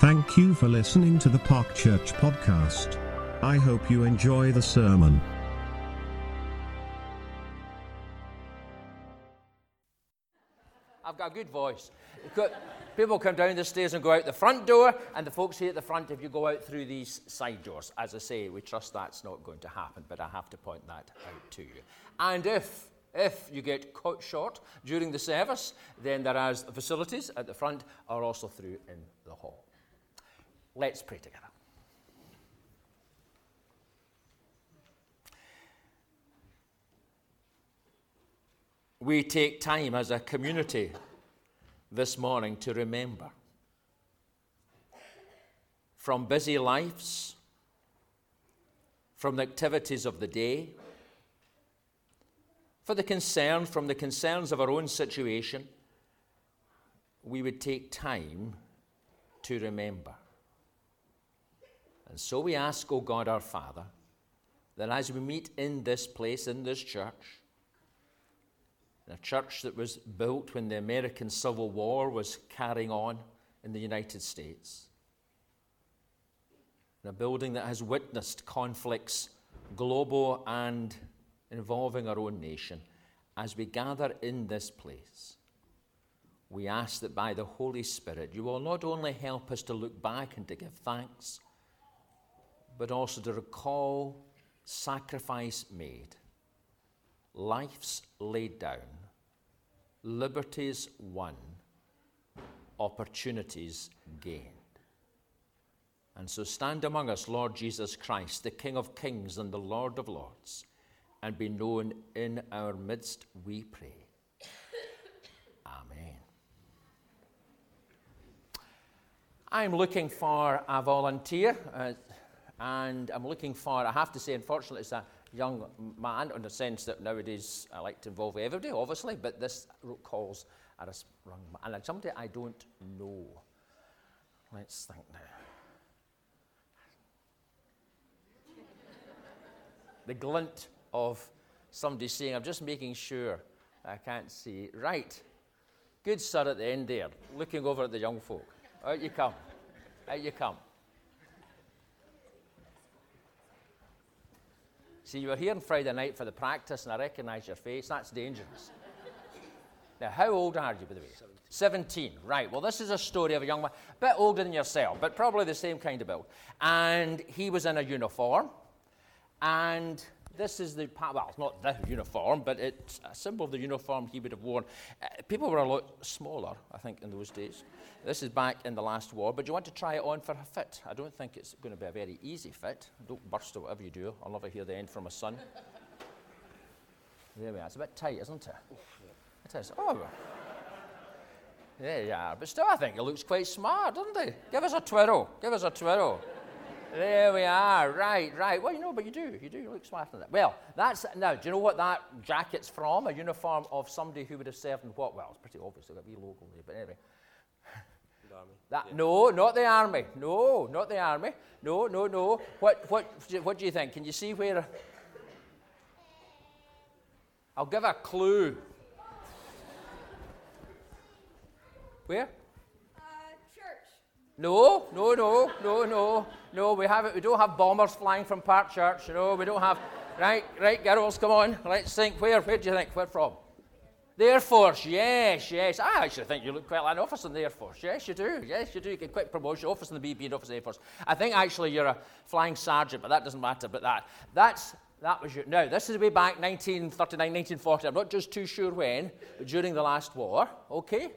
Thank you for listening to the Park Church podcast. I hope you enjoy the sermon. I've got a good voice. People come down the stairs and go out the front door, and the folks here at the front, if you go out through these side doors, as I say, we trust that's not going to happen, but I have to point that out to you. And if if you get caught short during the service, then there are facilities at the front are also through in the hall. Let's pray together. We take time as a community this morning to remember from busy lives, from the activities of the day, for the concern, from the concerns of our own situation, we would take time to remember. And so we ask, O God our Father, that as we meet in this place, in this church, a church that was built when the American Civil War was carrying on in the United States, in a building that has witnessed conflicts, global and involving our own nation, as we gather in this place, we ask that by the Holy Spirit, you will not only help us to look back and to give thanks but also to recall sacrifice made, lives laid down, liberties won, opportunities gained. And so stand among us, Lord Jesus Christ, the King of kings and the Lord of lords, and be known in our midst, we pray. Amen. I'm looking for a volunteer. Uh, and I'm looking for, I have to say, unfortunately, it's a young man in the sense that nowadays I like to involve everybody, obviously, but this calls at a young man. And somebody I don't know. Let's think now. the glint of somebody saying, I'm just making sure I can't see. Right. Good sir at the end there, looking over at the young folk. Out you come. Out you come. See, you were here on Friday night for the practice, and I recognise your face. That's dangerous. now, how old are you, by the way? 17. 17. Right. Well, this is a story of a young man, a bit older than yourself, but probably the same kind of build. And he was in a uniform, and this is the well, it's not the uniform, but it's a symbol of the uniform he would have worn. Uh, people were a lot smaller, I think, in those days. This is back in the last war, but you want to try it on for a fit. I don't think it's going to be a very easy fit. Don't burst or whatever you do. I'll never hear the end from my son. there we are. It's a bit tight, isn't it? It is. Oh. There you are. But still, I think it looks quite smart, doesn't it? Give us a twirl. Give us a twirl. There we are. Right, right. Well, you know, but you do. You do. You look smart in that. Well, that's now. Do you know what that jacket's from? A uniform of somebody who would have served in what? Well, it's pretty obvious. They've got a wee logo there. But anyway. The army. That, yeah. No, not the army. No, not the army. No, no, no. What, what, what do you think? Can you see where? I'll give a clue. Where? Uh, church. No, no, no, no, no, no. We have it. We don't have bombers flying from Park Church. You know, we don't have. Right, right, girls, come on. Let's think. Where? Where do you think? Where from? The Air Force. Yes, yes. I actually think you look quite like an officer in the Air Force. Yes, you do. Yes, you do. You get quick promotion. Officer in the BB and officer in the Air Force. I think actually you're a flying sergeant, but that doesn't matter. But that, that's that was you. Now, this is way back 1939, 1940. I'm not just too sure when, but during the last war. Okay.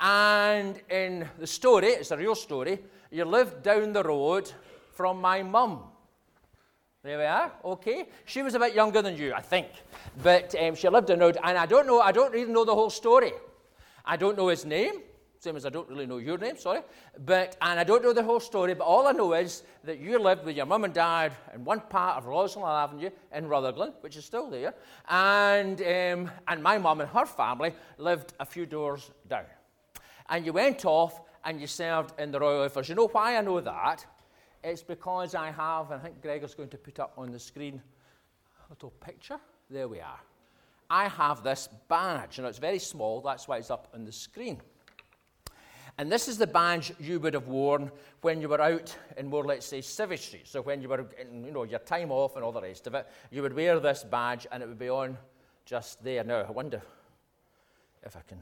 And in the story, it's a real story, you lived down the road from my mum. There we are, okay. She was a bit younger than you, I think. But um, she lived the road, and I don't know, I don't even know the whole story. I don't know his name, same as I don't really know your name, sorry. But, and I don't know the whole story, but all I know is that you lived with your mum and dad in one part of Rosalind Avenue in Rutherglen, which is still there. And, um, and my mum and her family lived a few doors down and you went off and you served in the Royal Air Force. You know why I know that? It's because I have, and I think Gregor's going to put up on the screen a little picture. There we are. I have this badge. You know, it's very small, that's why it's up on the screen. And this is the badge you would have worn when you were out in more, let's say, civic. So when you were in, you know, your time off and all the rest of it, you would wear this badge and it would be on just there. Now, I wonder if I can.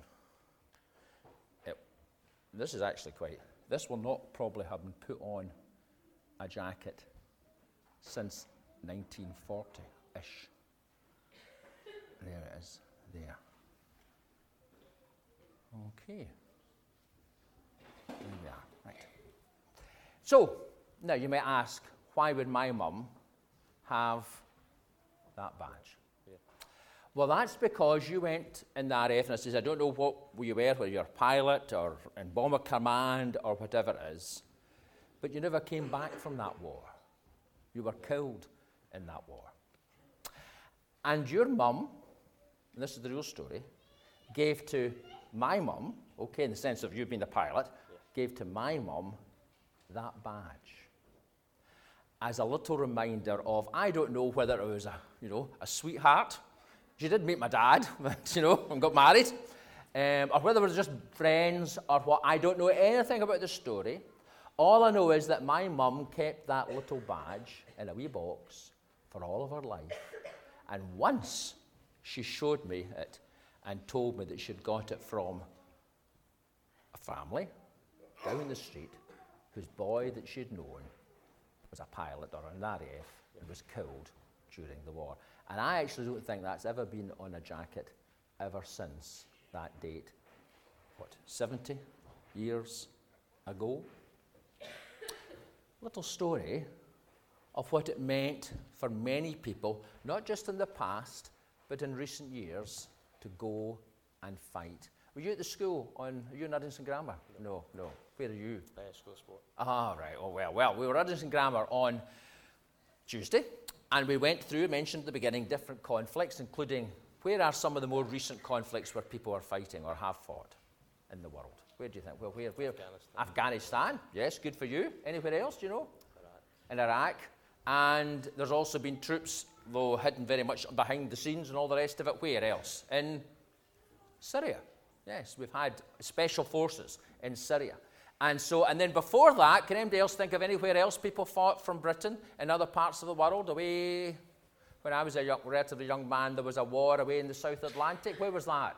This is actually quite. This will not probably have been put on a jacket since 1940 ish. There it is, there. Okay. There we are, right. So, now you may ask, why would my mum have that badge? Well, that's because you went in the RAF, and I says, I don't know what you were, whether you're a pilot or in Bomber Command or whatever it is, but you never came back from that war. You were killed in that war. And your mum, and this is the real story, gave to my mum, okay, in the sense of you being the pilot, gave to my mum that badge as a little reminder of I don't know whether it was a you know a sweetheart she did meet my dad, you know, and got married. Um, or whether it was just friends or what. I don't know anything about the story. All I know is that my mum kept that little badge in a wee box for all of her life. And once she showed me it and told me that she'd got it from a family down the street whose boy that she'd known was a pilot or an RAF and was killed during the war. And I actually don't think that's ever been on a jacket ever since that date. What, 70 years ago? Little story of what it meant for many people, not just in the past, but in recent years, to go and fight. Were you at the school on, are you in Uddingston Grammar? No, no. Where are you? Uh, school sport. Ah, right. Oh, well, well. We were at Uddingston Grammar on Tuesday, and we went through, mentioned at the beginning, different conflicts, including where are some of the more recent conflicts where people are fighting or have fought in the world? Where do you think? Well, where? where? Afghanistan. Afghanistan. Yes, good for you. Anywhere else, do you know? Iraq. In Iraq. And there's also been troops, though hidden very much behind the scenes and all the rest of it. Where else? In Syria. Yes, we've had special forces in Syria. And so, and then before that, can anybody else think of anywhere else people fought from Britain in other parts of the world? Away, when I was a young, relatively young man, there was a war away in the South Atlantic. Where was that?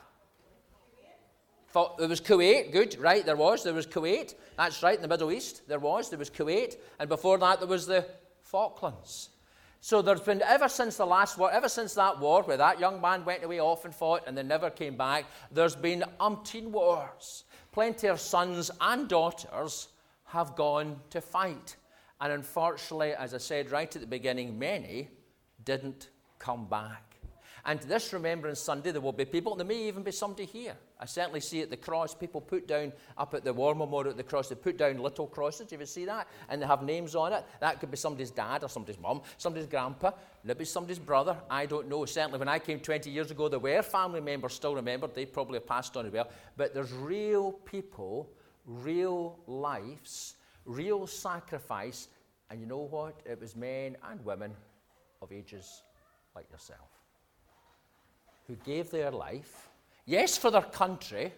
Fought, there was Kuwait, good, right, there was. There was Kuwait, that's right, in the Middle East, there was. There was Kuwait, and before that, there was the Falklands. So there's been, ever since the last war, ever since that war where that young man went away off and fought and then never came back, there's been umpteen wars plenty of sons and daughters have gone to fight. And unfortunately, as I said right at the beginning, many didn't come back. And this Remembrance Sunday, there will be people, there may even be somebody here. I certainly see at the cross, people put down, up at the War Memorial at the cross, they put down little crosses. You see that? And they have names on it. That could be somebody's dad or somebody's mum, somebody's grandpa, maybe somebody's brother. I don't know. Certainly, when I came 20 years ago, there were family members still remembered. They probably have passed on as well. But there's real people, real lives, real sacrifice. And you know what? It was men and women of ages like yourself who gave their life, yes, for their country,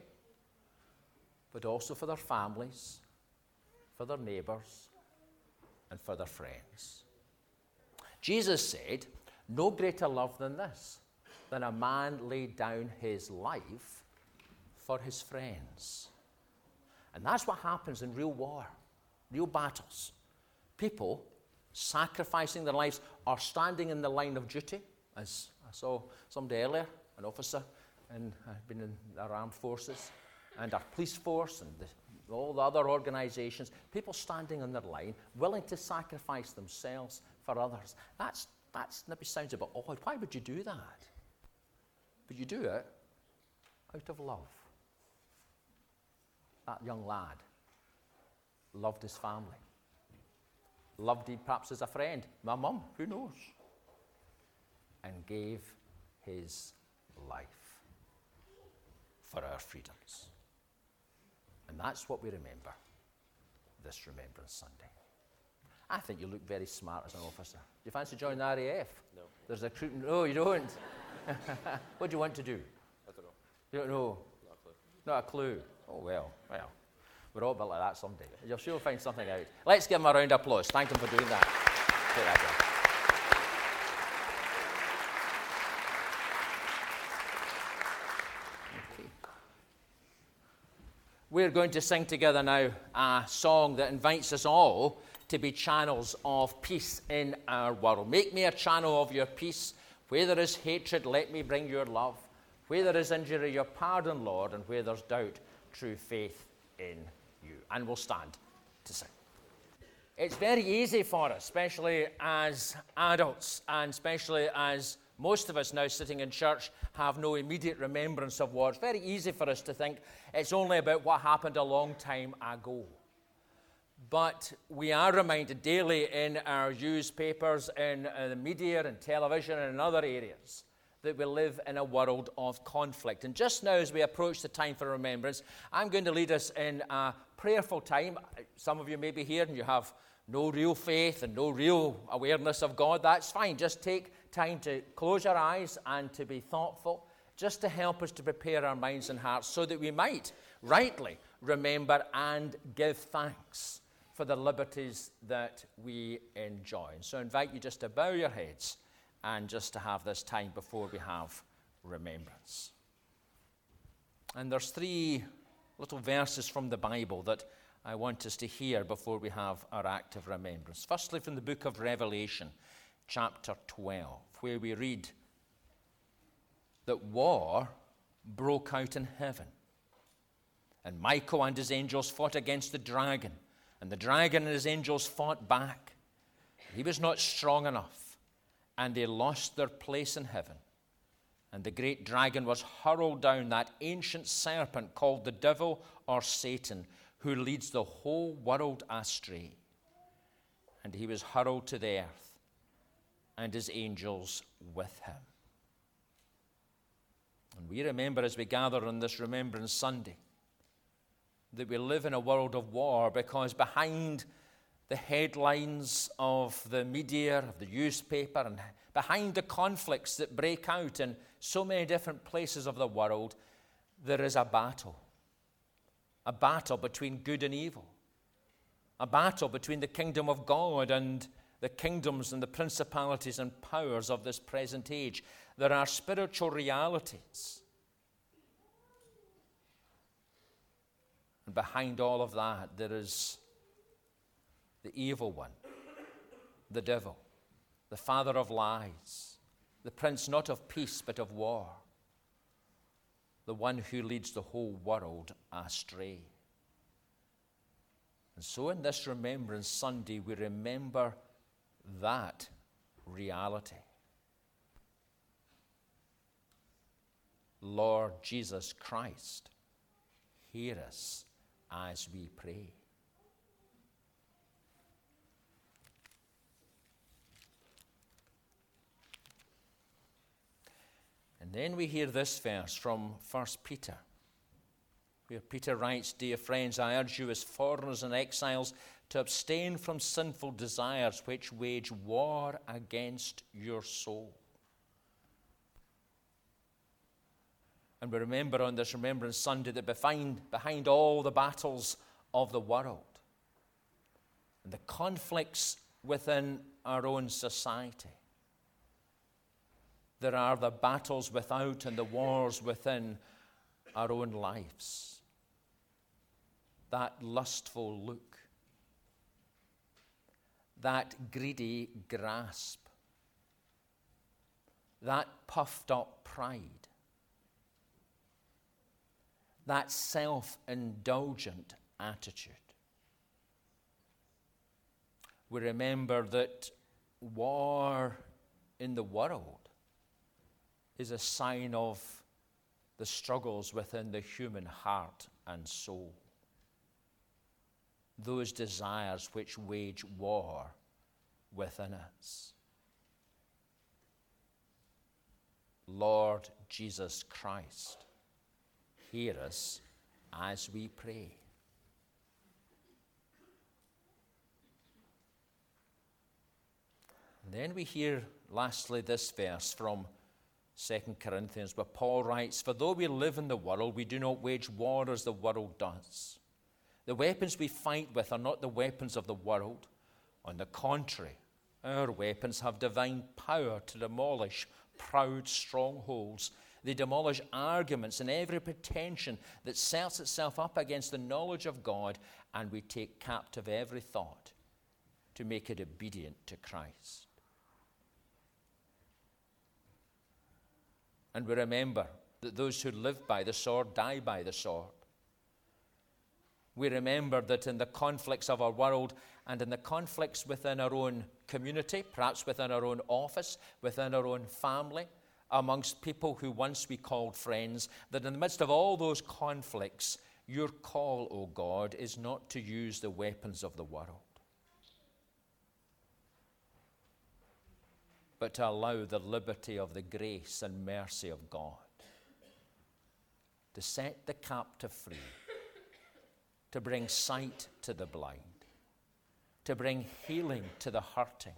but also for their families, for their neighbours, and for their friends. Jesus said, No greater love than this, than a man laid down his life for his friends. And that's what happens in real war, real battles. People sacrificing their lives or standing in the line of duty, as saw somebody earlier, an officer, and I've been in our armed forces, and our police force, and the, all the other organisations. People standing on their line, willing to sacrifice themselves for others. That's that's maybe sounds a bit odd. Why would you do that? But you do it out of love. That young lad loved his family. Loved him perhaps as a friend, my mum, who knows? And gave his life for our freedoms. And that's what we remember this Remembrance Sunday. I think you look very smart as an officer. Do you fancy joining the RAF? No. There's a recruitment. No, you don't. what do you want to do? I don't know. You don't know? Not a clue. Not a clue. Oh, well, well. We're all bit like that someday. You'll sure find something out. Let's give him a round of applause. Thank him for doing that. Take that down. Okay. We're going to sing together now a song that invites us all to be channels of peace in our world. Make me a channel of your peace. Where there is hatred, let me bring your love. Where there is injury, your pardon, Lord, and where there's doubt, true faith in you. And we'll stand to sing. It's very easy for us, especially as adults, and especially as most of us now sitting in church have no immediate remembrance of war. It's very easy for us to think it's only about what happened a long time ago. But we are reminded daily in our newspapers, in uh, the media, and television, and in other areas that we live in a world of conflict. And just now, as we approach the time for remembrance, I'm going to lead us in a prayerful time. Some of you may be here and you have no real faith and no real awareness of God. That's fine. Just take time to close our eyes and to be thoughtful, just to help us to prepare our minds and hearts so that we might rightly remember and give thanks for the liberties that we enjoy. So I invite you just to bow your heads and just to have this time before we have remembrance. And there's three little verses from the Bible that I want us to hear before we have our act of remembrance. Firstly, from the book of Revelation, chapter 12, where we read that war broke out in heaven. And Michael and his angels fought against the dragon and the dragon and his angels fought back. He was not strong enough, and they lost their place in heaven. And the great dragon was hurled down, that ancient serpent called the devil or Satan, who leads the whole world astray. And he was hurled to the earth, and his angels with him. And we remember as we gather on this Remembrance Sunday that we live in a world of war because behind the headlines of the media, of the newspaper, and behind the conflicts that break out in so many different places of the world, there is a battle. A battle between good and evil. A battle between the kingdom of God and the kingdoms and the principalities and powers of this present age. There are spiritual realities And behind all of that, there is the evil one, the devil, the father of lies, the prince not of peace but of war, the one who leads the whole world astray. And so, in this Remembrance Sunday, we remember that reality. Lord Jesus Christ, hear us as we pray. And then we hear this verse from 1 Peter, where Peter writes Dear friends, I urge you as foreigners and exiles to abstain from sinful desires which wage war against your soul. And we remember on this Remembrance Sunday that behind, behind all the battles of the world and the conflicts within our own society, there are the battles without and the wars within our own lives. That lustful look, that greedy grasp, that puffed up pride that self indulgent attitude. We remember that war in the world is a sign of the struggles within the human heart and soul. Those desires which wage war within us. Lord Jesus Christ hear us as we pray. Then we hear, lastly, this verse from 2 Corinthians, where Paul writes For though we live in the world, we do not wage war as the world does. The weapons we fight with are not the weapons of the world. On the contrary, our weapons have divine power to demolish proud strongholds. They demolish arguments and every pretension that sets itself up against the knowledge of God, and we take captive every thought to make it obedient to Christ. And we remember that those who live by the sword die by the sword. We remember that in the conflicts of our world and in the conflicts within our own community, perhaps within our own office, within our own family, amongst people who once we called friends, that in the midst of all those conflicts, your call, O God, is not to use the weapons of the world, but to allow the liberty of the grace and mercy of God to set the captive free, to bring sight to the blind, to bring healing to the hurting,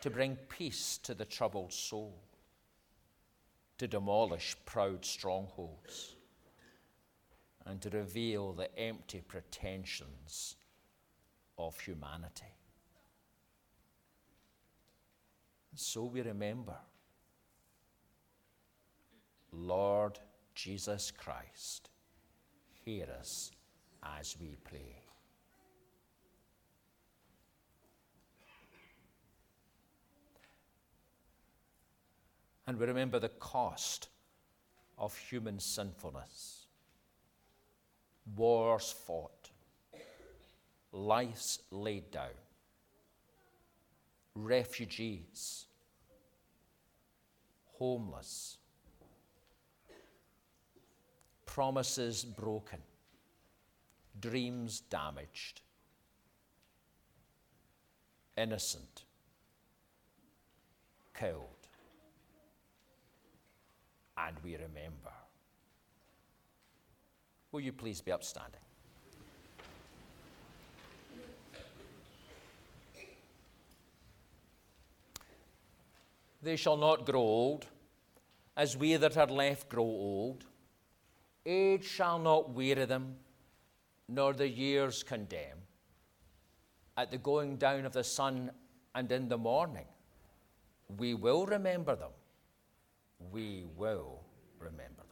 to bring peace to the troubled soul, to demolish proud strongholds, and to reveal the empty pretensions of humanity. So we remember, Lord Jesus Christ, hear us as we pray. And we remember the cost of human sinfulness. Wars fought, lives laid down, refugees, homeless, promises broken, dreams damaged, innocent, killed and we remember. Will you please be upstanding? They shall not grow old, as we that are left grow old. Age shall not weary them, nor the years condemn. At the going down of the sun and in the morning, we will remember them we will remember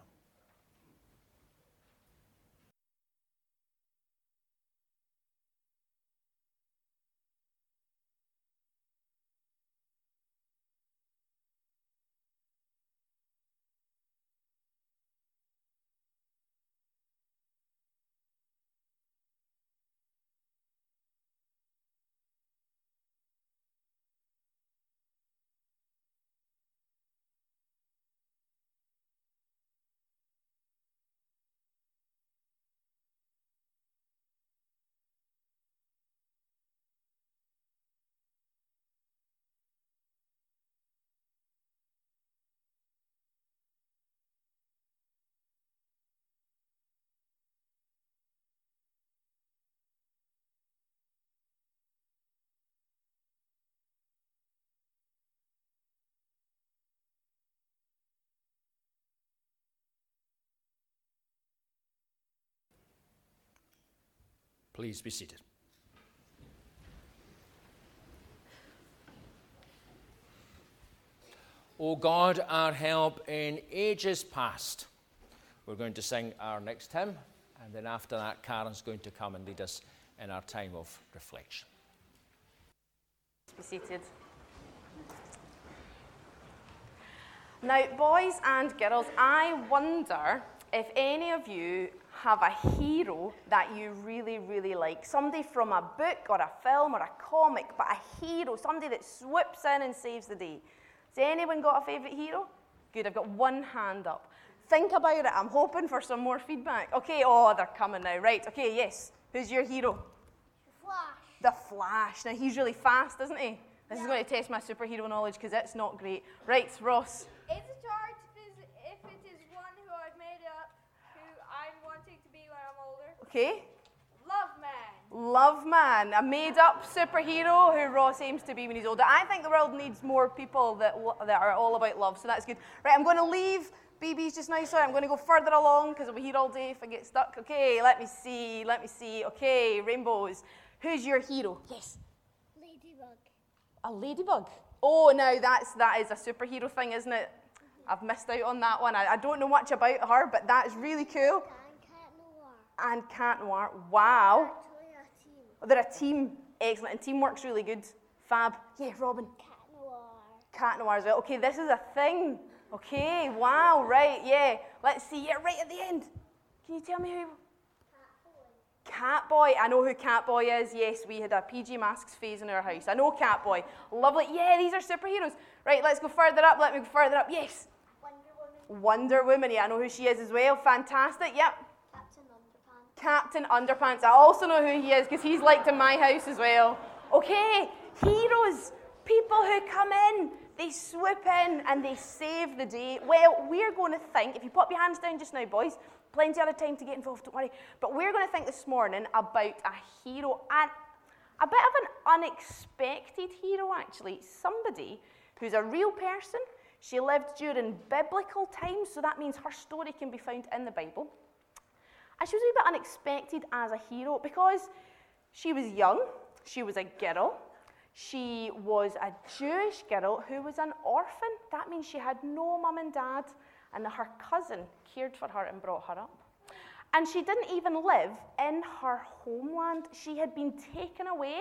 Please be seated. O God, our help in ages past. We're going to sing our next hymn, and then after that, Karen's going to come and lead us in our time of reflection. Be seated. Now, boys and girls, I wonder if any of you have a hero that you really, really like. Somebody from a book or a film or a comic, but a hero, somebody that swoops in and saves the day. Has anyone got a favourite hero? Good, I've got one hand up. Think about it. I'm hoping for some more feedback. Okay, oh, they're coming now. Right, okay, yes. Who's your hero? The Flash. The Flash. Now, he's really fast, isn't he? This is going to test my superhero knowledge because it's not great. Right, Ross. Is it hard if it is one who I've made up who I'm wanting to be when I'm older? Okay. Love Man. Love Man, a made up superhero who Ross aims to be when he's older. I think the world needs more people that, that are all about love, so that's good. Right, I'm going to leave BB's just now. Sorry, I'm going to go further along because I'll be here all day if I get stuck. Okay, let me see. Let me see. Okay, rainbows. Who's your hero? Yes. Ladybug. A ladybug. Oh, now that's that is a superhero thing, isn't it? I've missed out on that one. I, I don't know much about her, but that is really cool. And Cat Noir. And Cat Noir. Wow. They're a team. Excellent. And teamwork's really good. Fab. Yeah, Robin. Cat Noir. Cat Noir as well. Okay, this is a thing. Okay, wow, right, yeah. Let's see. Yeah, right at the end. Can you tell me who? Catboy. I know who Catboy is. Yes, we had a PJ Masks phase in our house. I know Catboy. Lovely. Yeah, these are superheroes. Right, let's go further up. Let me go further up. Yes. Wonder Woman. Wonder Woman. Yeah, I know who she is as well. Fantastic. Yep. Captain Underpants. I also know who he is because he's liked in my house as well. Okay, heroes. People who come in, they swoop in and they save the day. Well, we're going to think, if you pop your hands down just now, boys, plenty of other time to get involved, don't worry. But we're going to think this morning about a hero and a bit of an unexpected hero, actually. Somebody who's a real person. She lived during biblical times, so that means her story can be found in the Bible. And she was a bit unexpected as a hero because she was young, she was a girl, she was a Jewish girl who was an orphan. That means she had no mum and dad, and her cousin cared for her and brought her up. And she didn't even live in her homeland. She had been taken away.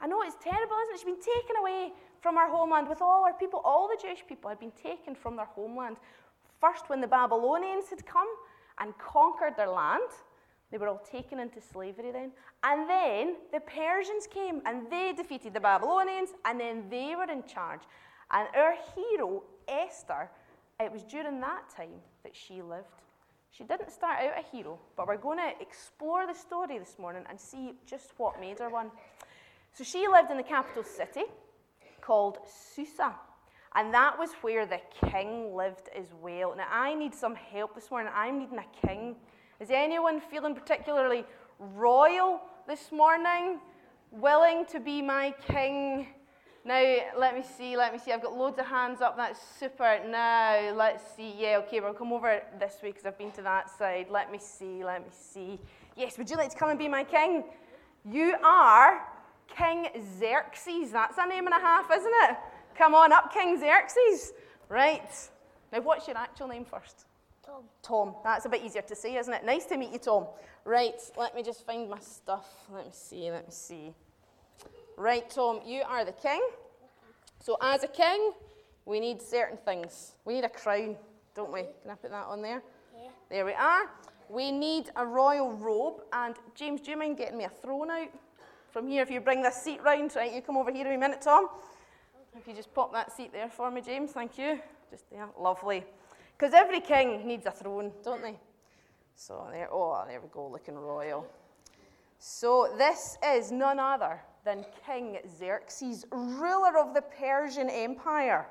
I know it's terrible, isn't it? She'd been taken away from her homeland with all her people. All the Jewish people had been taken from their homeland. First, when the Babylonians had come and conquered their land, they were all taken into slavery then. And then the Persians came and they defeated the Babylonians, and then they were in charge. And our hero, Esther, it was during that time that she lived. She didn't start out a hero, but we're going to explore the story this morning and see just what made her one. So she lived in the capital city called Susa. And that was where the king lived as well. Now, I need some help this morning. I'm needing a king. Is anyone feeling particularly royal this morning? Willing to be my king? Now, let me see, let me see. I've got loads of hands up. That's super. Now, let's see. Yeah, okay, we'll come over this way because I've been to that side. Let me see, let me see. Yes, would you like to come and be my king? You are King Xerxes. That's a name and a half, isn't it? Come on up, King Xerxes. Right. Now, what's your actual name first? Tom. Tom. That's a bit easier to say, isn't it? Nice to meet you, Tom. Right, let me just find my stuff. Let me see, let me see. Right, Tom, you are the king. So, as a king, we need certain things. We need a crown, don't we? Can I put that on there? Yeah. There we are. We need a royal robe. And, James, do you mind getting me a throne out from here? If you bring this seat round, right? You come over here in a minute, Tom. If you just pop that seat there for me, James, thank you. Just there, lovely. Because every king needs a throne, don't they? So there, oh, there we go, looking royal. So this is none other than King Xerxes, ruler of the Persian Empire,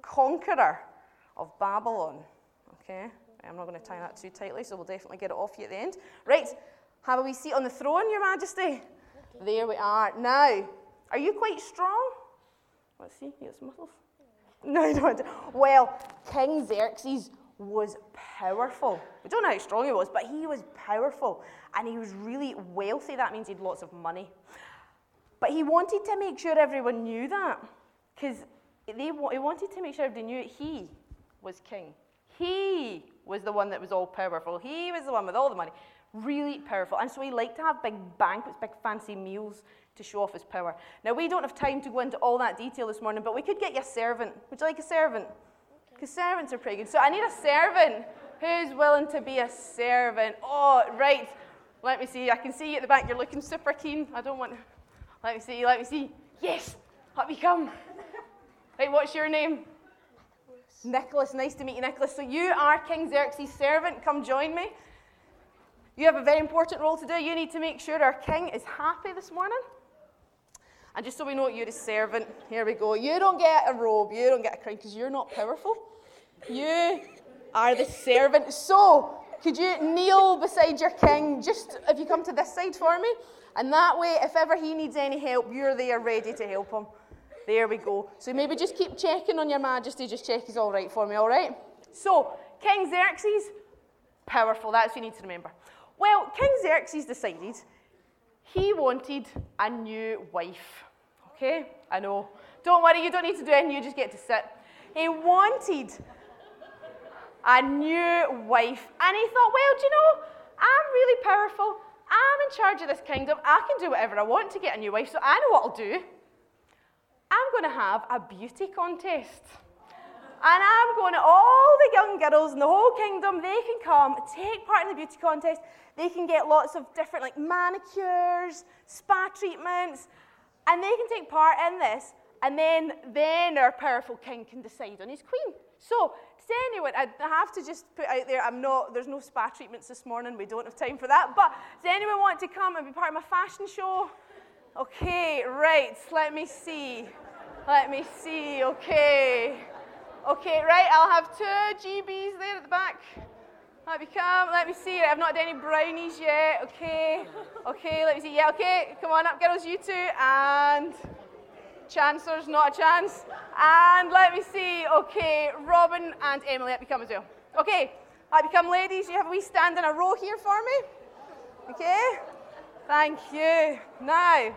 conqueror of Babylon. Okay, I'm not going to tie that too tightly, so we'll definitely get it off you at the end. Right, have a wee seat on the throne, Your Majesty. There we are. Now, are you quite strong? Let's see, some muscles. No, you don't. Well, King Xerxes was powerful. We don't know how strong he was, but he was powerful. And he was really wealthy. That means he had lots of money. But he wanted to make sure everyone knew that. Because he wanted to make sure everybody knew he was king. He was the one that was all powerful. He was the one with all the money. Really powerful. And so he liked to have big banquets, big fancy meals to show off his power. Now, we don't have time to go into all that detail this morning, but we could get you a servant. Would you like a servant? Because servants are pretty good. So I need a servant. Who's willing to be a servant? Oh, right. Let me see. I can see you at the back. You're looking super keen. I don't want. to. Let me see. Let me see. Yes. Up you come. Right. What's your name? Nicholas. Nicholas. Nice to meet you, Nicholas. So you are King Xerxes' servant. Come join me. You have a very important role to do. You need to make sure our king is happy this morning. And just so we know you're a servant, here we go. You don't get a robe, you don't get a crown because you're not powerful. You are the servant. So, could you kneel beside your king just if you come to this side for me? And that way, if ever he needs any help, you're there ready to help him. There we go. So maybe just keep checking on your majesty, just check he's all right for me, all right? So, King Xerxes, powerful, that's what you need to remember. Well, King Xerxes decided he wanted a new wife. Okay? I know. Don't worry, you don't need to do anything, you just get to sit. He wanted a new wife. And he thought, well, do you know, I'm really powerful. I'm in charge of this kingdom. I can do whatever I want to get a new wife, so I know what I'll do. I'm going to have a beauty contest. And I'm going to all the young girls in the whole kingdom, they can come, take part in the beauty contest. They can get lots of different like manicures, spa treatments, and they can take part in this. And then, then our powerful king can decide on his queen. So, does anyone, I have to just put out there, I'm not, there's no spa treatments this morning, we don't have time for that. But does anyone want to come and be part of my fashion show? Okay, right, let me see. Let me see, okay. Okay, right, I'll have two GBs there at the back. Let me come, let me see. I've not done any brownies yet, okay. Okay, let me see. Yeah, okay, come on up, girls, you two. And Chancellor's not a chance. And let me see, okay, Robin and Emily, let me come as well. Okay, let me come, ladies. You have a wee stand in a row here for me. Okay, thank you. Now,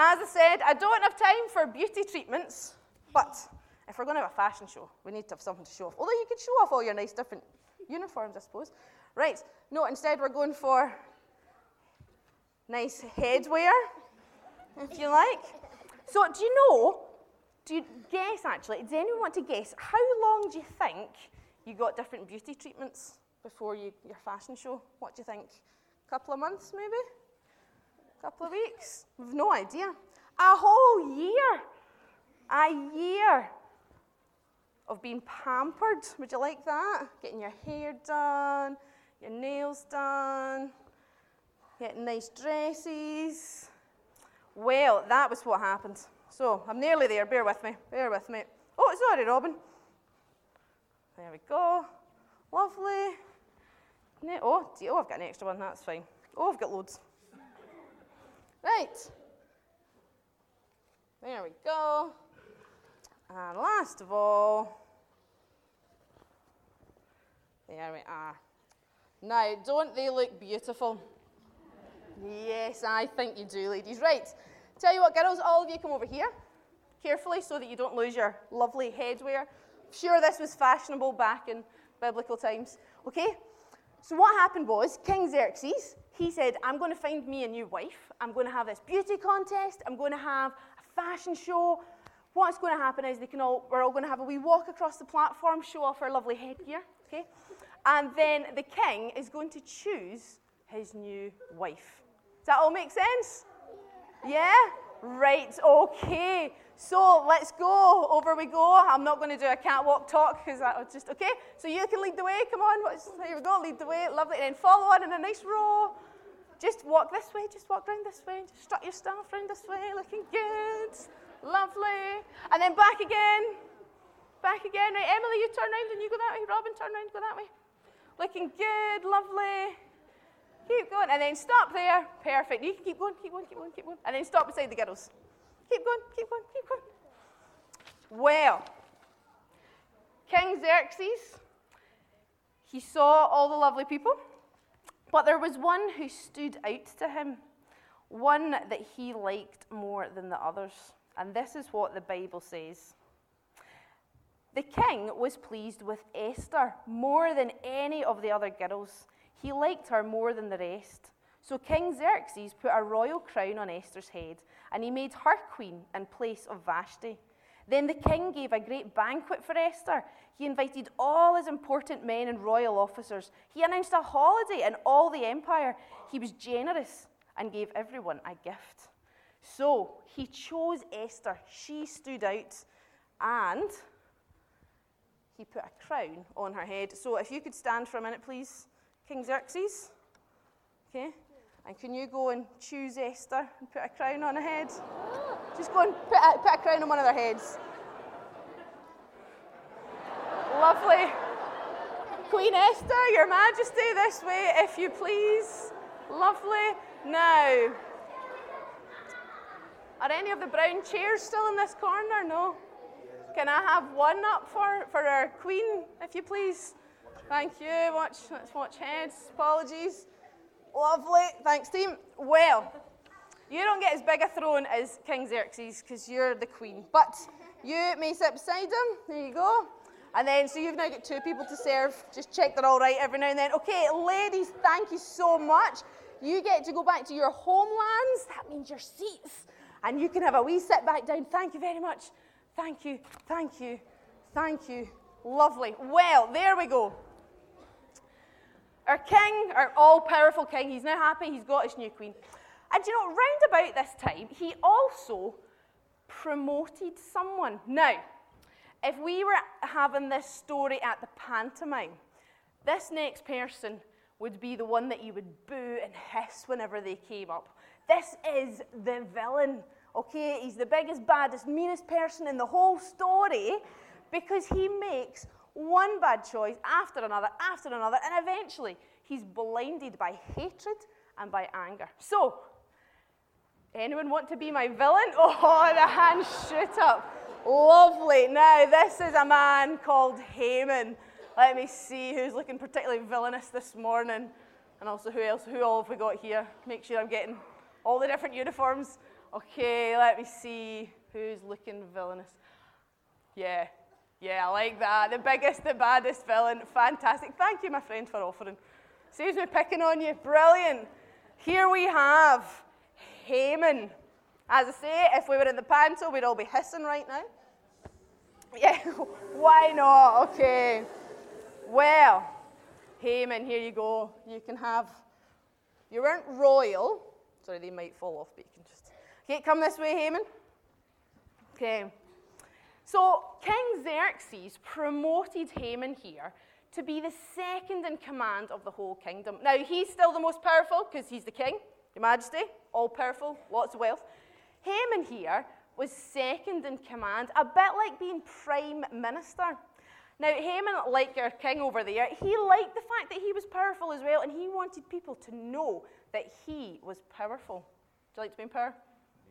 As I said, I don't have time for beauty treatments, but if we're going to have a fashion show, we need to have something to show off. Although you could show off all your nice different uniforms, I suppose. Right, no, instead we're going for nice headwear, if you like. So, do you know, do you guess actually, does anyone want to guess how long do you think you got different beauty treatments before you, your fashion show? What do you think? A couple of months maybe? Couple of weeks. We've no idea. A whole year. A year of being pampered. Would you like that? Getting your hair done, your nails done, getting nice dresses. Well, that was what happened. So I'm nearly there. Bear with me. Bear with me. Oh, sorry, Robin. There we go. Lovely. Oh, oh, I've got an extra one. That's fine. Oh, I've got loads. Right. There we go. And last of all, there we are. Now, don't they look beautiful? Yes, I think you do, ladies. Right. Tell you what, girls, all of you come over here carefully so that you don't lose your lovely headwear. Sure, this was fashionable back in biblical times. Okay? So, what happened was King Xerxes he said, I'm going to find me a new wife. I'm going to have this beauty contest. I'm going to have a fashion show. What's going to happen is they can all, we're all going to have a wee walk across the platform, show off our lovely headgear, okay? And then the king is going to choose his new wife. Does that all make sense? Yeah? Right, okay. So let's go. Over we go. I'm not going to do a catwalk talk because that was just, okay? So you can lead the way. Come on. Here we go. Lead the way. Lovely. And then follow on in a nice row. Just walk this way, just walk round this way, just strut your staff round this way, looking good. Lovely. And then back again. Back again. Right, Emily, you turn round and you go that way. Robin, turn round, go that way. Looking good, lovely. Keep going. And then stop there. Perfect. You can keep going, keep going, keep going, keep going. And then stop beside the girls. Keep going, keep going, keep going. Well, King Xerxes, he saw all the lovely people. But there was one who stood out to him, one that he liked more than the others. And this is what the Bible says. The king was pleased with Esther more than any of the other girls. He liked her more than the rest. So King Xerxes put a royal crown on Esther's head, and he made her queen in place of Vashti. Then the king gave a great banquet for Esther. He invited all his important men and royal officers. He announced a holiday in all the empire. He was generous and gave everyone a gift. So he chose Esther. She stood out and he put a crown on her head. So if you could stand for a minute, please, King Xerxes. Okay? And can you go and choose Esther and put a crown on her head? Just go and put a, put a crown on one of their heads. Lovely. Queen Esther, Your Majesty, this way, if you please. Lovely. Now, are any of the brown chairs still in this corner? No? Can I have one up for, for our queen, if you please? Thank you. Watch, let's watch heads. Apologies. Lovely. Thanks, team. Well, you don't get as big a throne as King Xerxes because you're the queen. But you may sit beside him. There you go. And then, so you've now got two people to serve. Just check they're all right every now and then. Okay, ladies, thank you so much. You get to go back to your homelands. That means your seats. And you can have a wee sit back down. Thank you very much. Thank you. Thank you. Thank you. Lovely. Well, there we go. Our king, our all powerful king, he's now happy. He's got his new queen. And you know, round about this time, he also promoted someone. Now, if we were having this story at the pantomime, this next person would be the one that you would boo and hiss whenever they came up. This is the villain, okay? He's the biggest, baddest, meanest person in the whole story because he makes one bad choice after another, after another, and eventually he's blinded by hatred and by anger. So, anyone want to be my villain? Oh, the hands shoot up. Lovely. Now, this is a man called Haman. Let me see who's looking particularly villainous this morning. And also, who else? Who all have we got here? Make sure I'm getting all the different uniforms. Okay, let me see who's looking villainous. Yeah, yeah, I like that. The biggest, the baddest villain. Fantastic. Thank you, my friend, for offering. Saves me picking on you. Brilliant. Here we have Haman. As I say, if we were in the panto, we'd all be hissing right now. Yeah, why not? Okay. Well, Haman, here you go. You can have. You weren't royal. Sorry, they might fall off, but you can just. Okay, come this way, Haman. Okay. So, King Xerxes promoted Haman here to be the second in command of the whole kingdom. Now, he's still the most powerful because he's the king, Your Majesty, all powerful, lots of wealth. Haman here was second in command, a bit like being prime minister. Now, Haman, like your king over there, he liked the fact that he was powerful as well, and he wanted people to know that he was powerful. Do you like to be in power?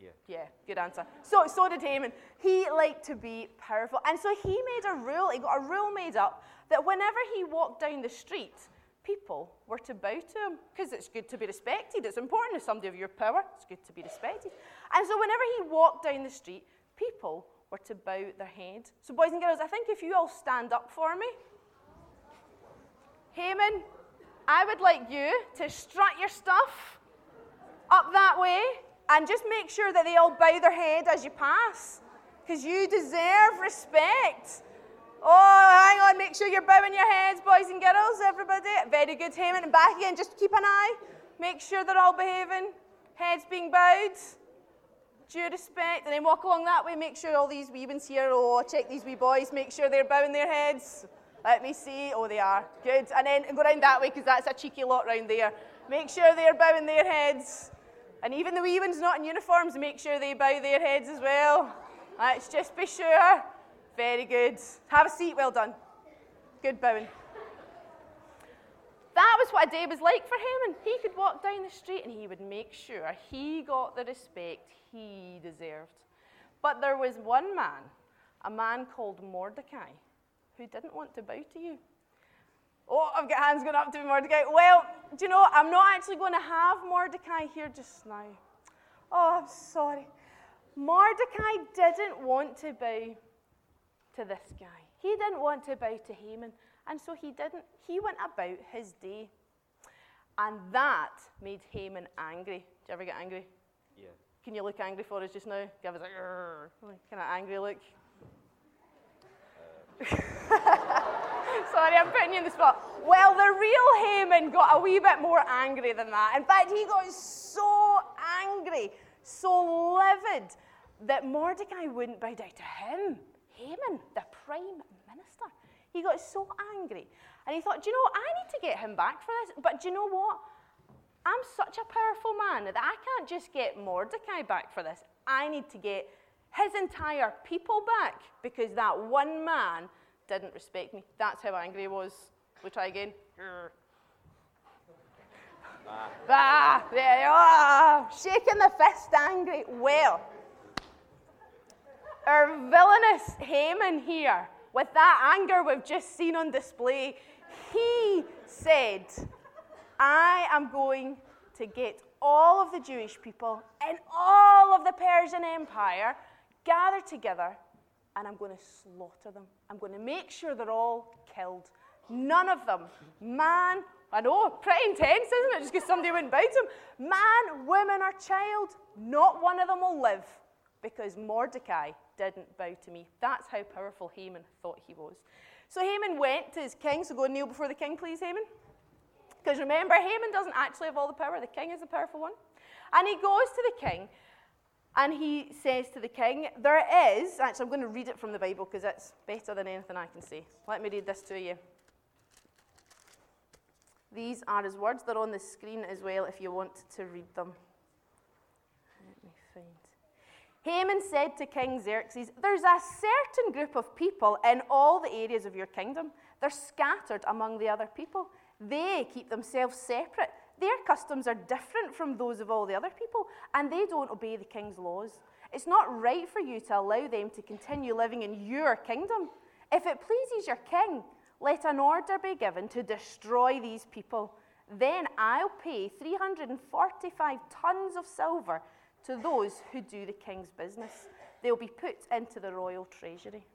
Yeah. Yeah, good answer. So, so did Haman. He liked to be powerful. And so he made a rule, he got a rule made up that whenever he walked down the street, people were to bow to him because it's good to be respected. It's important as somebody of your power, it's good to be respected. And so whenever he walked down the street, people were to bow their head. So, boys and girls, I think if you all stand up for me, Haman, I would like you to strut your stuff up that way and just make sure that they all bow their head as you pass because you deserve respect. Oh, hang on, make sure you're bowing your heads, boys and girls, everybody. Very good, Haman. And back again, just keep an eye. Make sure they're all behaving. Heads being bowed. Due respect. And then walk along that way. Make sure all these wee ones here, oh, check these wee boys. Make sure they're bowing their heads. Let me see. Oh, they are. Good. And then go round that way because that's a cheeky lot round there. Make sure they're bowing their heads. And even the wee ones not in uniforms, make sure they bow their heads as well. Let's just be sure. Very good. Have a seat, well done. Good bowing. That was what a day was like for him, and he could walk down the street and he would make sure he got the respect he deserved. But there was one man, a man called Mordecai, who didn't want to bow to you. Oh, I've got hands going up to Mordecai. Well, do you know, I'm not actually going to have Mordecai here just now. Oh, I'm sorry. Mordecai didn't want to bow to this guy. He didn't want to bow to Haman, and so he didn't. He went about his day. And that made Haman angry. Do you ever get angry? Yeah. Can you look angry for us just now? Give us a kind of angry look. Uh, Sorry, I'm putting you in the spot. Well, the real Haman got a wee bit more angry than that. In fact, he got so angry, so livid, that Mordecai wouldn't bow down to him. Haman, the prime minister. He got so angry. And he thought, do you know, I need to get him back for this. But do you know what? I'm such a powerful man that I can't just get Mordecai back for this. I need to get his entire people back because that one man didn't respect me. That's how angry he was. We try again. Ah, ah there you are. Shaking the fist angry. Well, our villainous Haman here, with that anger we've just seen on display, he said, I am going to get all of the Jewish people and all of the Persian Empire gathered together and I'm going to slaughter them. I'm going to make sure they're all killed. None of them, man, I know, pretty intense, isn't it? Just because somebody bow to him. Man, woman, or child, not one of them will live because Mordecai didn't bow to me. That's how powerful Haman thought he was. So Haman went to his king. So go and kneel before the king, please, Haman. Because remember, Haman doesn't actually have all the power, the king is the powerful one. And he goes to the king and he says to the king, There is, actually, I'm going to read it from the Bible because it's better than anything I can say. Let me read this to you. These are his words. They're on the screen as well if you want to read them. Let me find. Haman said to King Xerxes, There's a certain group of people in all the areas of your kingdom. They're scattered among the other people. They keep themselves separate. Their customs are different from those of all the other people, and they don't obey the king's laws. It's not right for you to allow them to continue living in your kingdom. If it pleases your king, let an order be given to destroy these people. Then I'll pay 345 tons of silver to those who do the king's business. They'll be put into the royal treasury.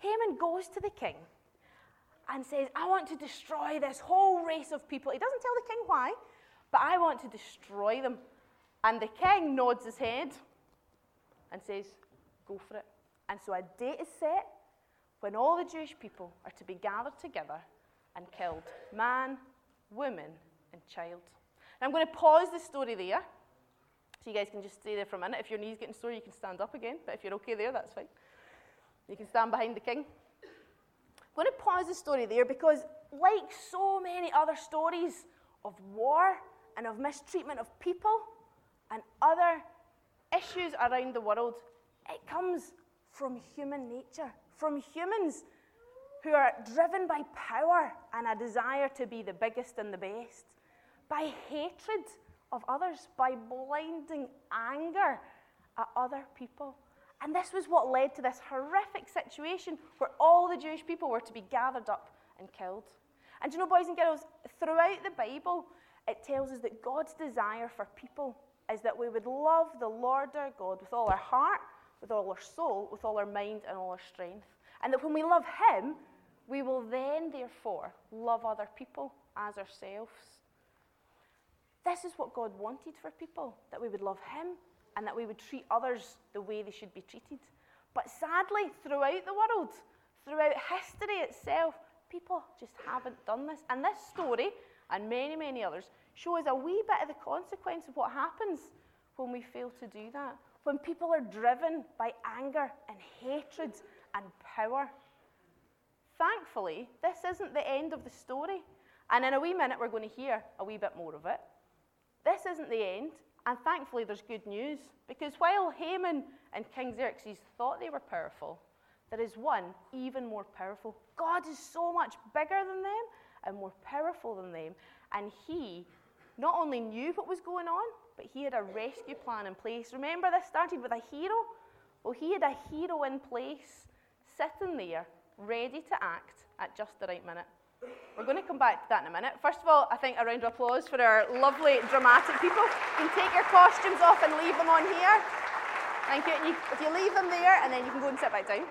Haman goes to the king and says, I want to destroy this whole race of people. He doesn't tell the king why, but I want to destroy them. And the king nods his head and says, Go for it. And so a date is set when all the Jewish people are to be gathered together and killed man, woman, and child. I'm going to pause the story there. So you guys can just stay there for a minute. If your knee's getting sore, you can stand up again. But if you're okay there, that's fine. You can stand behind the king. I'm going to pause the story there because, like so many other stories of war and of mistreatment of people and other issues around the world, it comes from human nature, from humans who are driven by power and a desire to be the biggest and the best, by hatred of others, by blinding anger at other people. And this was what led to this horrific situation where all the Jewish people were to be gathered up and killed. And you know, boys and girls, throughout the Bible, it tells us that God's desire for people is that we would love the Lord our God with all our heart, with all our soul, with all our mind, and all our strength. And that when we love Him, we will then, therefore, love other people as ourselves. This is what God wanted for people that we would love Him and that we would treat others the way they should be treated. But sadly, throughout the world, throughout history itself, people just haven't done this. And this story, and many, many others, shows a wee bit of the consequence of what happens when we fail to do that. When people are driven by anger and hatred and power. Thankfully, this isn't the end of the story. And in a wee minute, we're going to hear a wee bit more of it. This isn't the end. And thankfully, there's good news because while Haman and King Xerxes thought they were powerful, there is one even more powerful. God is so much bigger than them and more powerful than them. And he not only knew what was going on, but he had a rescue plan in place. Remember, this started with a hero? Well, he had a hero in place, sitting there, ready to act at just the right minute. We're going to come back to that in a minute. First of all, I think a round of applause for our lovely dramatic people. You can take your costumes off and leave them on here. Thank you. you. If you leave them there, and then you can go and sit back down.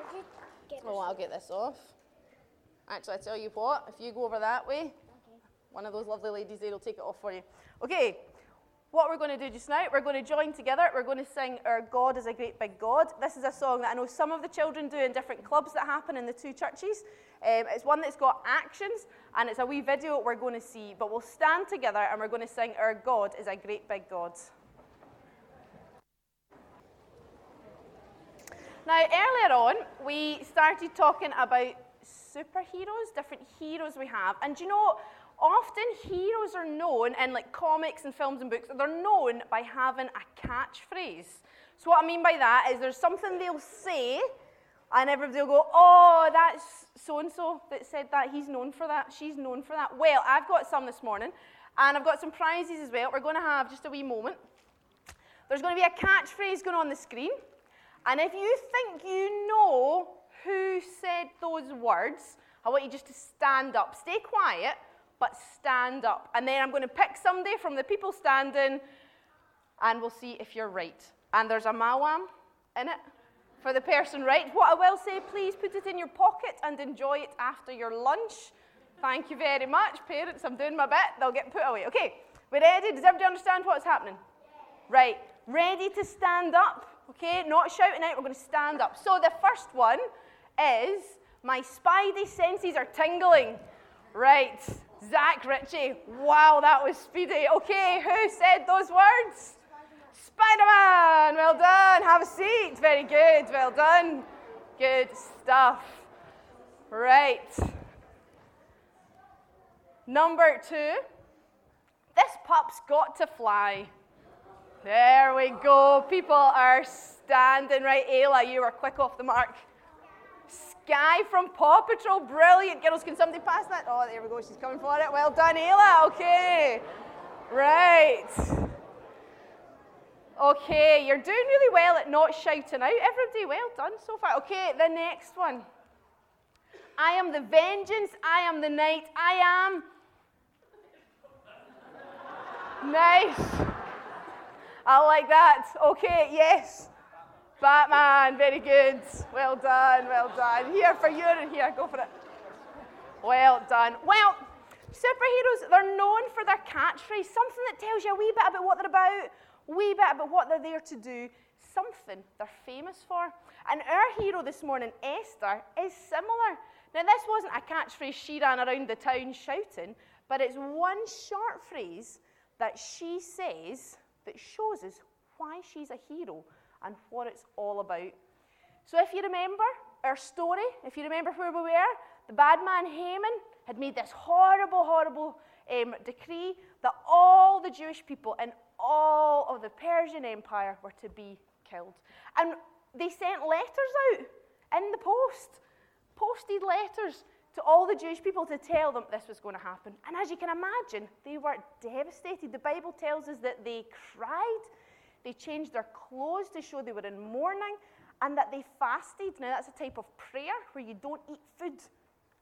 Oh, I'll get this off. Actually, I tell you what, if you go over that way, one of those lovely ladies there will take it off for you. Okay, what we're going to do just now, we're going to join together. We're going to sing Our God is a Great Big God. This is a song that I know some of the children do in different clubs that happen in the two churches. Um, it's one that's got actions, and it's a wee video we're going to see. But we'll stand together and we're going to sing Our God is a Great Big God. Now, earlier on, we started talking about superheroes, different heroes we have. And you know, often heroes are known in like comics and films and books, they're known by having a catchphrase. So what I mean by that is there's something they'll say and everybody will go, oh, that's so-and-so that said that. He's known for that. She's known for that. Well, I've got some this morning and I've got some prizes as well. We're going to have just a wee moment. There's going to be a catchphrase going on the screen And if you think you know who said those words, I want you just to stand up. Stay quiet, but stand up. And then I'm going to pick somebody from the people standing, and we'll see if you're right. And there's a Maoam in it for the person right. What I will say, please put it in your pocket and enjoy it after your lunch. Thank you very much. Parents, I'm doing my bit. They'll get put away. Okay, we're ready? Does everybody understand what's happening? Right, ready to stand up. Okay, not shouting out, we're going to stand up. So the first one is my spidey senses are tingling. Right, Zach Ritchie. Wow, that was speedy. Okay, who said those words? Spider Man. Well done. Have a seat. Very good. Well done. Good stuff. Right. Number two. This pup's got to fly. There we go. People are standing. Right, Ayla, you were quick off the mark. Skye from Paw Patrol, brilliant. Girls, can somebody pass that? Oh, there we go. She's coming for it. Well done, Ayla. Okay. Right. Okay, you're doing really well at not shouting out. Everybody, well done so far. Okay, the next one. I am the vengeance. I am the night. I am. Nice. I like that. Okay, yes. Batman, very good. Well done, well done. Here for you and here, go for it. Well done. Well, superheroes, they're known for their catchphrase, something that tells you a wee bit about what they're about, wee bit about what they're there to do, something they're famous for. And our hero this morning, Esther, is similar. Now, this wasn't a catchphrase she ran around the town shouting, but it's one short phrase that she says that shows us why she's a hero and what it's all about. So, if you remember our story, if you remember where we were, the bad man Haman had made this horrible, horrible um, decree that all the Jewish people in all of the Persian Empire were to be killed. And they sent letters out in the post, posted letters to all the Jewish people to tell them this was going to happen. And as you can imagine, they were devastated. The Bible tells us that they cried, they changed their clothes to show they were in mourning, and that they fasted. Now, that's a type of prayer where you don't eat food.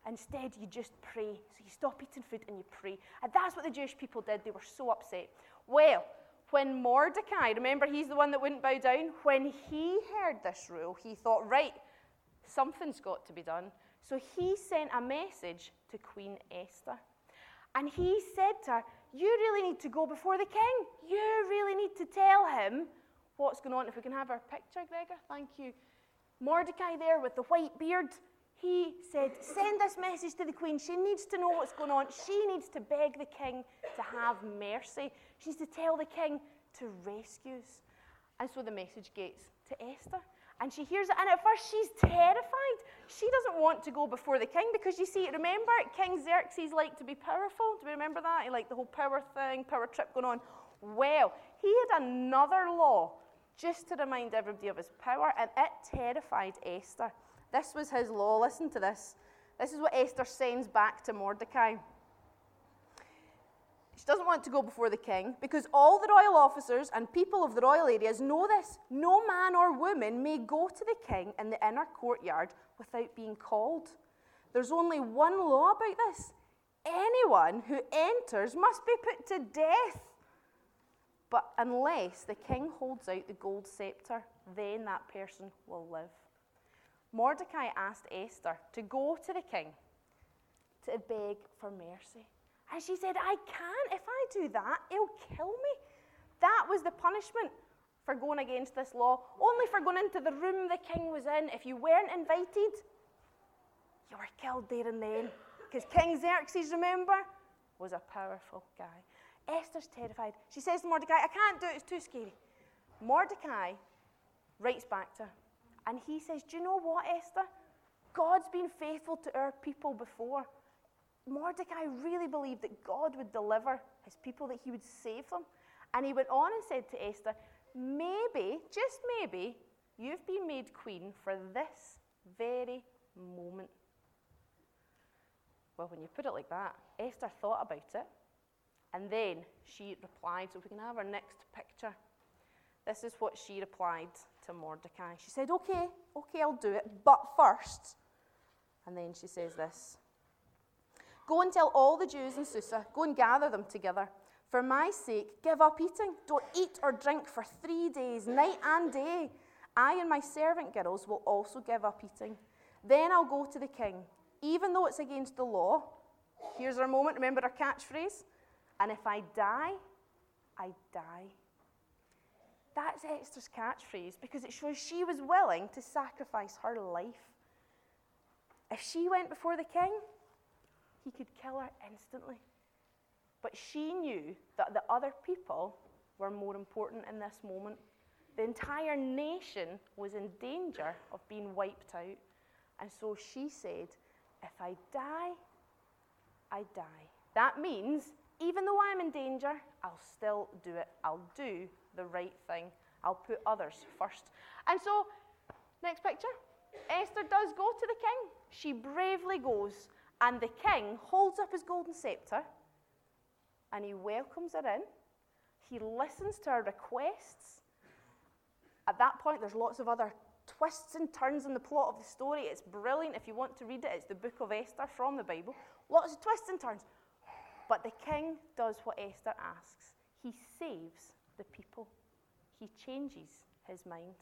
Instead, you just pray. So you stop eating food and you pray. And that's what the Jewish people did. They were so upset. Well, when Mordecai, remember he's the one that wouldn't bow down, when he heard this rule, he thought, right, something's got to be done. So he sent a message to Queen Esther. And he said to her, You really need to go before the king. You really need to tell him what's going on. If we can have our picture, Gregor, thank you. Mordecai there with the white beard. He said, Send this message to the queen. She needs to know what's going on. She needs to beg the king to have mercy. She needs to tell the king to rescue us. And so the message gets to Esther. And she hears it, and at first she's terrified. She doesn't want to go before the king because you see, remember, King Xerxes liked to be powerful. Do we remember that? He liked the whole power thing, power trip going on. Well, he had another law just to remind everybody of his power, and it terrified Esther. This was his law. Listen to this. This is what Esther sends back to Mordecai. She doesn't want to go before the king because all the royal officers and people of the royal areas know this. No man or woman may go to the king in the inner courtyard without being called. There's only one law about this anyone who enters must be put to death. But unless the king holds out the gold scepter, then that person will live. Mordecai asked Esther to go to the king to beg for mercy. And she said, I can't. If I do that, he'll kill me. That was the punishment for going against this law. Only for going into the room the king was in. If you weren't invited, you were killed there and then. Because King Xerxes, remember, was a powerful guy. Esther's terrified. She says to Mordecai, I can't do it, it's too scary. Mordecai writes back to her, and he says, Do you know what, Esther? God's been faithful to our people before. Mordecai really believed that God would deliver his people, that he would save them. And he went on and said to Esther, Maybe, just maybe, you've been made queen for this very moment. Well, when you put it like that, Esther thought about it, and then she replied. So, if we can have our next picture. This is what she replied to Mordecai. She said, Okay, okay, I'll do it, but first. And then she says this Go and tell all the Jews in Susa, go and gather them together. For my sake, give up eating. Don't eat or drink for three days, night and day. I and my servant girls will also give up eating. Then I'll go to the king, even though it's against the law. Here's our moment. Remember our catchphrase? And if I die, I die. That's Esther's catchphrase because it shows she was willing to sacrifice her life. If she went before the king, he could kill her instantly. But she knew that the other people were more important in this moment. The entire nation was in danger of being wiped out. And so she said, If I die, I die. That means, even though I'm in danger, I'll still do it. I'll do the right thing. I'll put others first. And so, next picture. Esther does go to the king. She bravely goes, and the king holds up his golden scepter and he welcomes her in. He listens to her requests. At that point, there's lots of other twists and turns in the plot of the story. It's brilliant. If you want to read it, it's the book of Esther from the Bible. Lots of twists and turns. But the king does what Esther asks he saves the people, he changes his mind.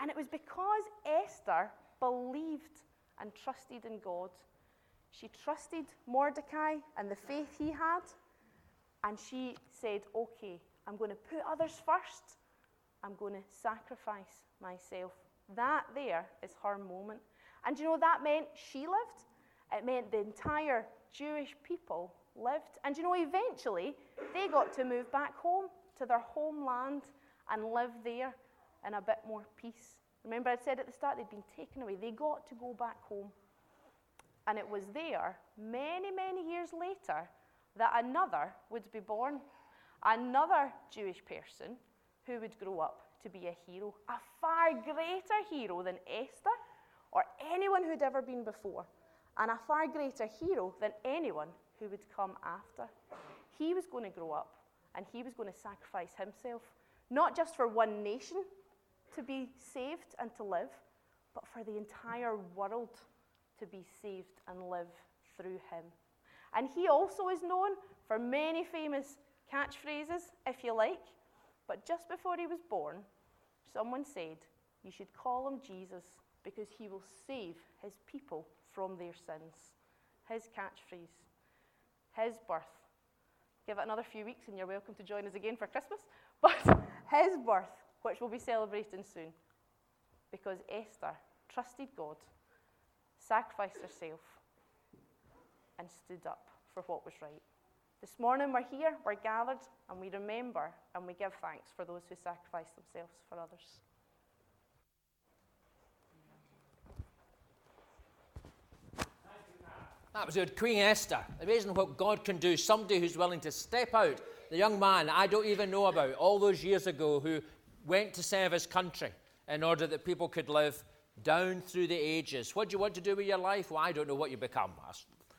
And it was because Esther believed and trusted in God. She trusted Mordecai and the faith he had. And she said, Okay, I'm going to put others first. I'm going to sacrifice myself. That there is her moment. And you know that meant she lived? It meant the entire Jewish people lived. And you know, eventually, they got to move back home to their homeland and live there in a bit more peace. Remember, I said at the start they'd been taken away. They got to go back home. And it was there, many, many years later, that another would be born. Another Jewish person who would grow up to be a hero, a far greater hero than Esther or anyone who'd ever been before, and a far greater hero than anyone who would come after. He was going to grow up and he was going to sacrifice himself, not just for one nation to be saved and to live, but for the entire world to be saved and live through him. And he also is known for many famous catchphrases, if you like. But just before he was born, someone said, You should call him Jesus because he will save his people from their sins. His catchphrase, his birth. Give it another few weeks and you're welcome to join us again for Christmas. But his birth, which we'll be celebrating soon, because Esther trusted God, sacrificed herself, and stood up for what was right. This morning we're here, we're gathered, and we remember and we give thanks for those who sacrificed themselves for others. That was good. Queen Esther. Amazing what God can do. Somebody who's willing to step out. The young man I don't even know about all those years ago who went to serve his country in order that people could live down through the ages. What do you want to do with your life? Well, I don't know what you become.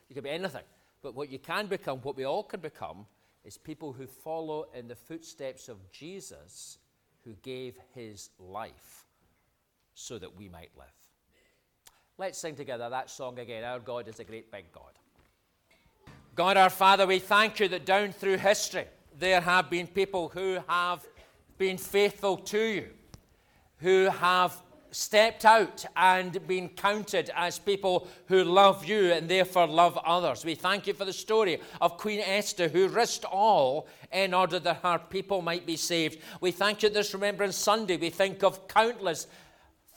You could be anything. But what you can become, what we all can become, is people who follow in the footsteps of Jesus who gave his life so that we might live. Let's sing together that song again. Our God is a great big God. God our Father, we thank you that down through history there have been people who have been faithful to you, who have stepped out and been counted as people who love you and therefore love others. We thank you for the story of Queen Esther who risked all in order that her people might be saved. We thank you this Remembrance Sunday. We think of countless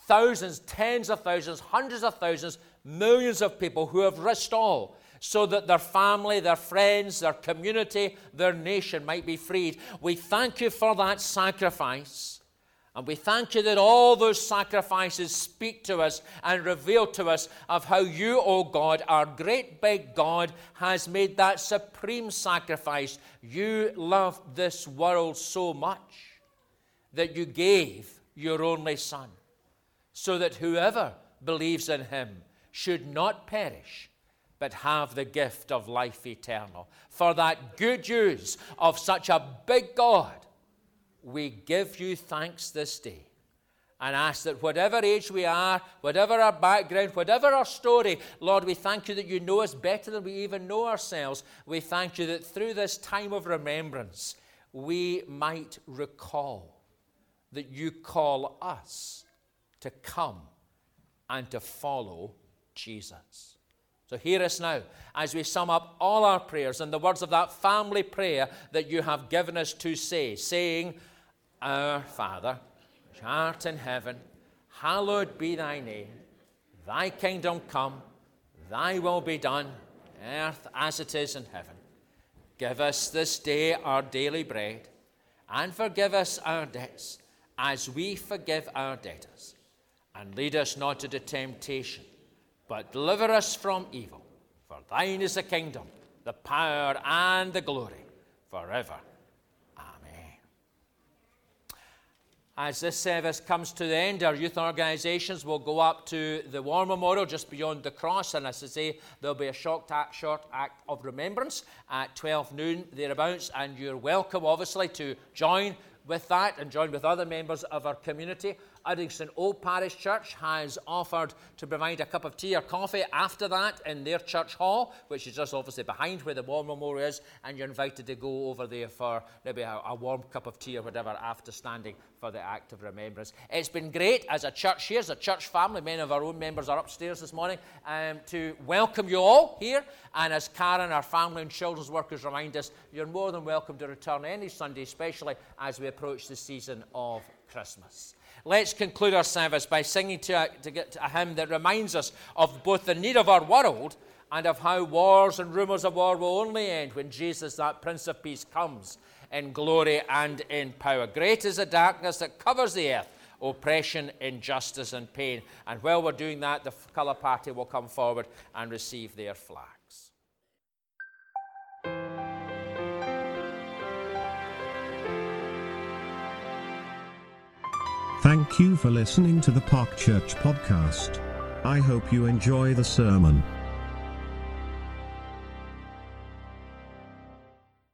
thousands, tens of thousands, hundreds of thousands, millions of people who have risked all so that their family, their friends, their community, their nation might be freed. We thank you for that sacrifice. And we thank you that all those sacrifices speak to us and reveal to us of how you, O oh God, our great big God, has made that supreme sacrifice. You loved this world so much that you gave your only Son so that whoever believes in him should not perish, but have the gift of life eternal. For that good news of such a big God, we give you thanks this day. and ask that whatever age we are, whatever our background, whatever our story, Lord, we thank you that you know us better than we even know ourselves. We thank you that through this time of remembrance, we might recall that you call us to come and to follow Jesus. So hear us now as we sum up all our prayers in the words of that family prayer that you have given us to say, saying, Our Father, which art in heaven, hallowed be thy name. Thy kingdom come, thy will be done, earth as it is in heaven. Give us this day our daily bread, and forgive us our debts, as we forgive our debtors. And lead us not into temptation, but deliver us from evil. For thine is the kingdom, the power, and the glory, forever. Amen. As this service comes to the end, our youth organisations will go up to the War Memorial just beyond the cross, and as I say, there'll be a short act, short act of remembrance at 12 noon thereabouts, and you're welcome, obviously, to join with that and join with other members of our community. Uddingston Old Parish Church has offered to provide a cup of tea or coffee after that in their church hall, which is just obviously behind where the War Memorial is, and you're invited to go over there for maybe a, a warm cup of tea or whatever after standing for the act of remembrance. It's been great as a church here, as a church family. Many of our own members are upstairs this morning um, to welcome you all here. And as Karen, our family and children's workers, remind us, you're more than welcome to return any Sunday, especially as we approach the season of Christmas. Let's conclude our service by singing to a, to get a hymn that reminds us of both the need of our world and of how wars and rumors of war will only end when Jesus, that Prince of Peace, comes in glory and in power. Great is the darkness that covers the earth, oppression, injustice, and pain. And while we're doing that, the colour party will come forward and receive their flags. Thank you for listening to the Park Church podcast. I hope you enjoy the sermon.